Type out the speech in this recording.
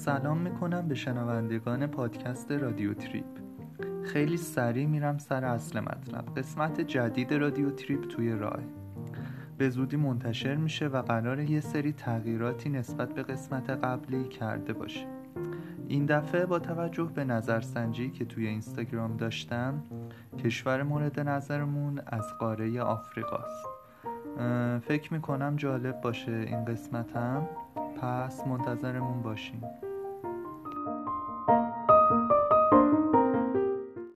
سلام می‌کنم به شنوندگان پادکست رادیو تریپ. خیلی سریع میرم سر اصل مطلب. قسمت جدید رادیو تریپ توی راه. به زودی منتشر میشه و قرار یه سری تغییراتی نسبت به قسمت قبلی کرده باشه. این دفعه با توجه به نظرسنجی که توی اینستاگرام داشتم کشور مورد نظرمون از قاره آفریقاست. فکر می‌کنم جالب باشه این قسمت پس منتظرمون باشین.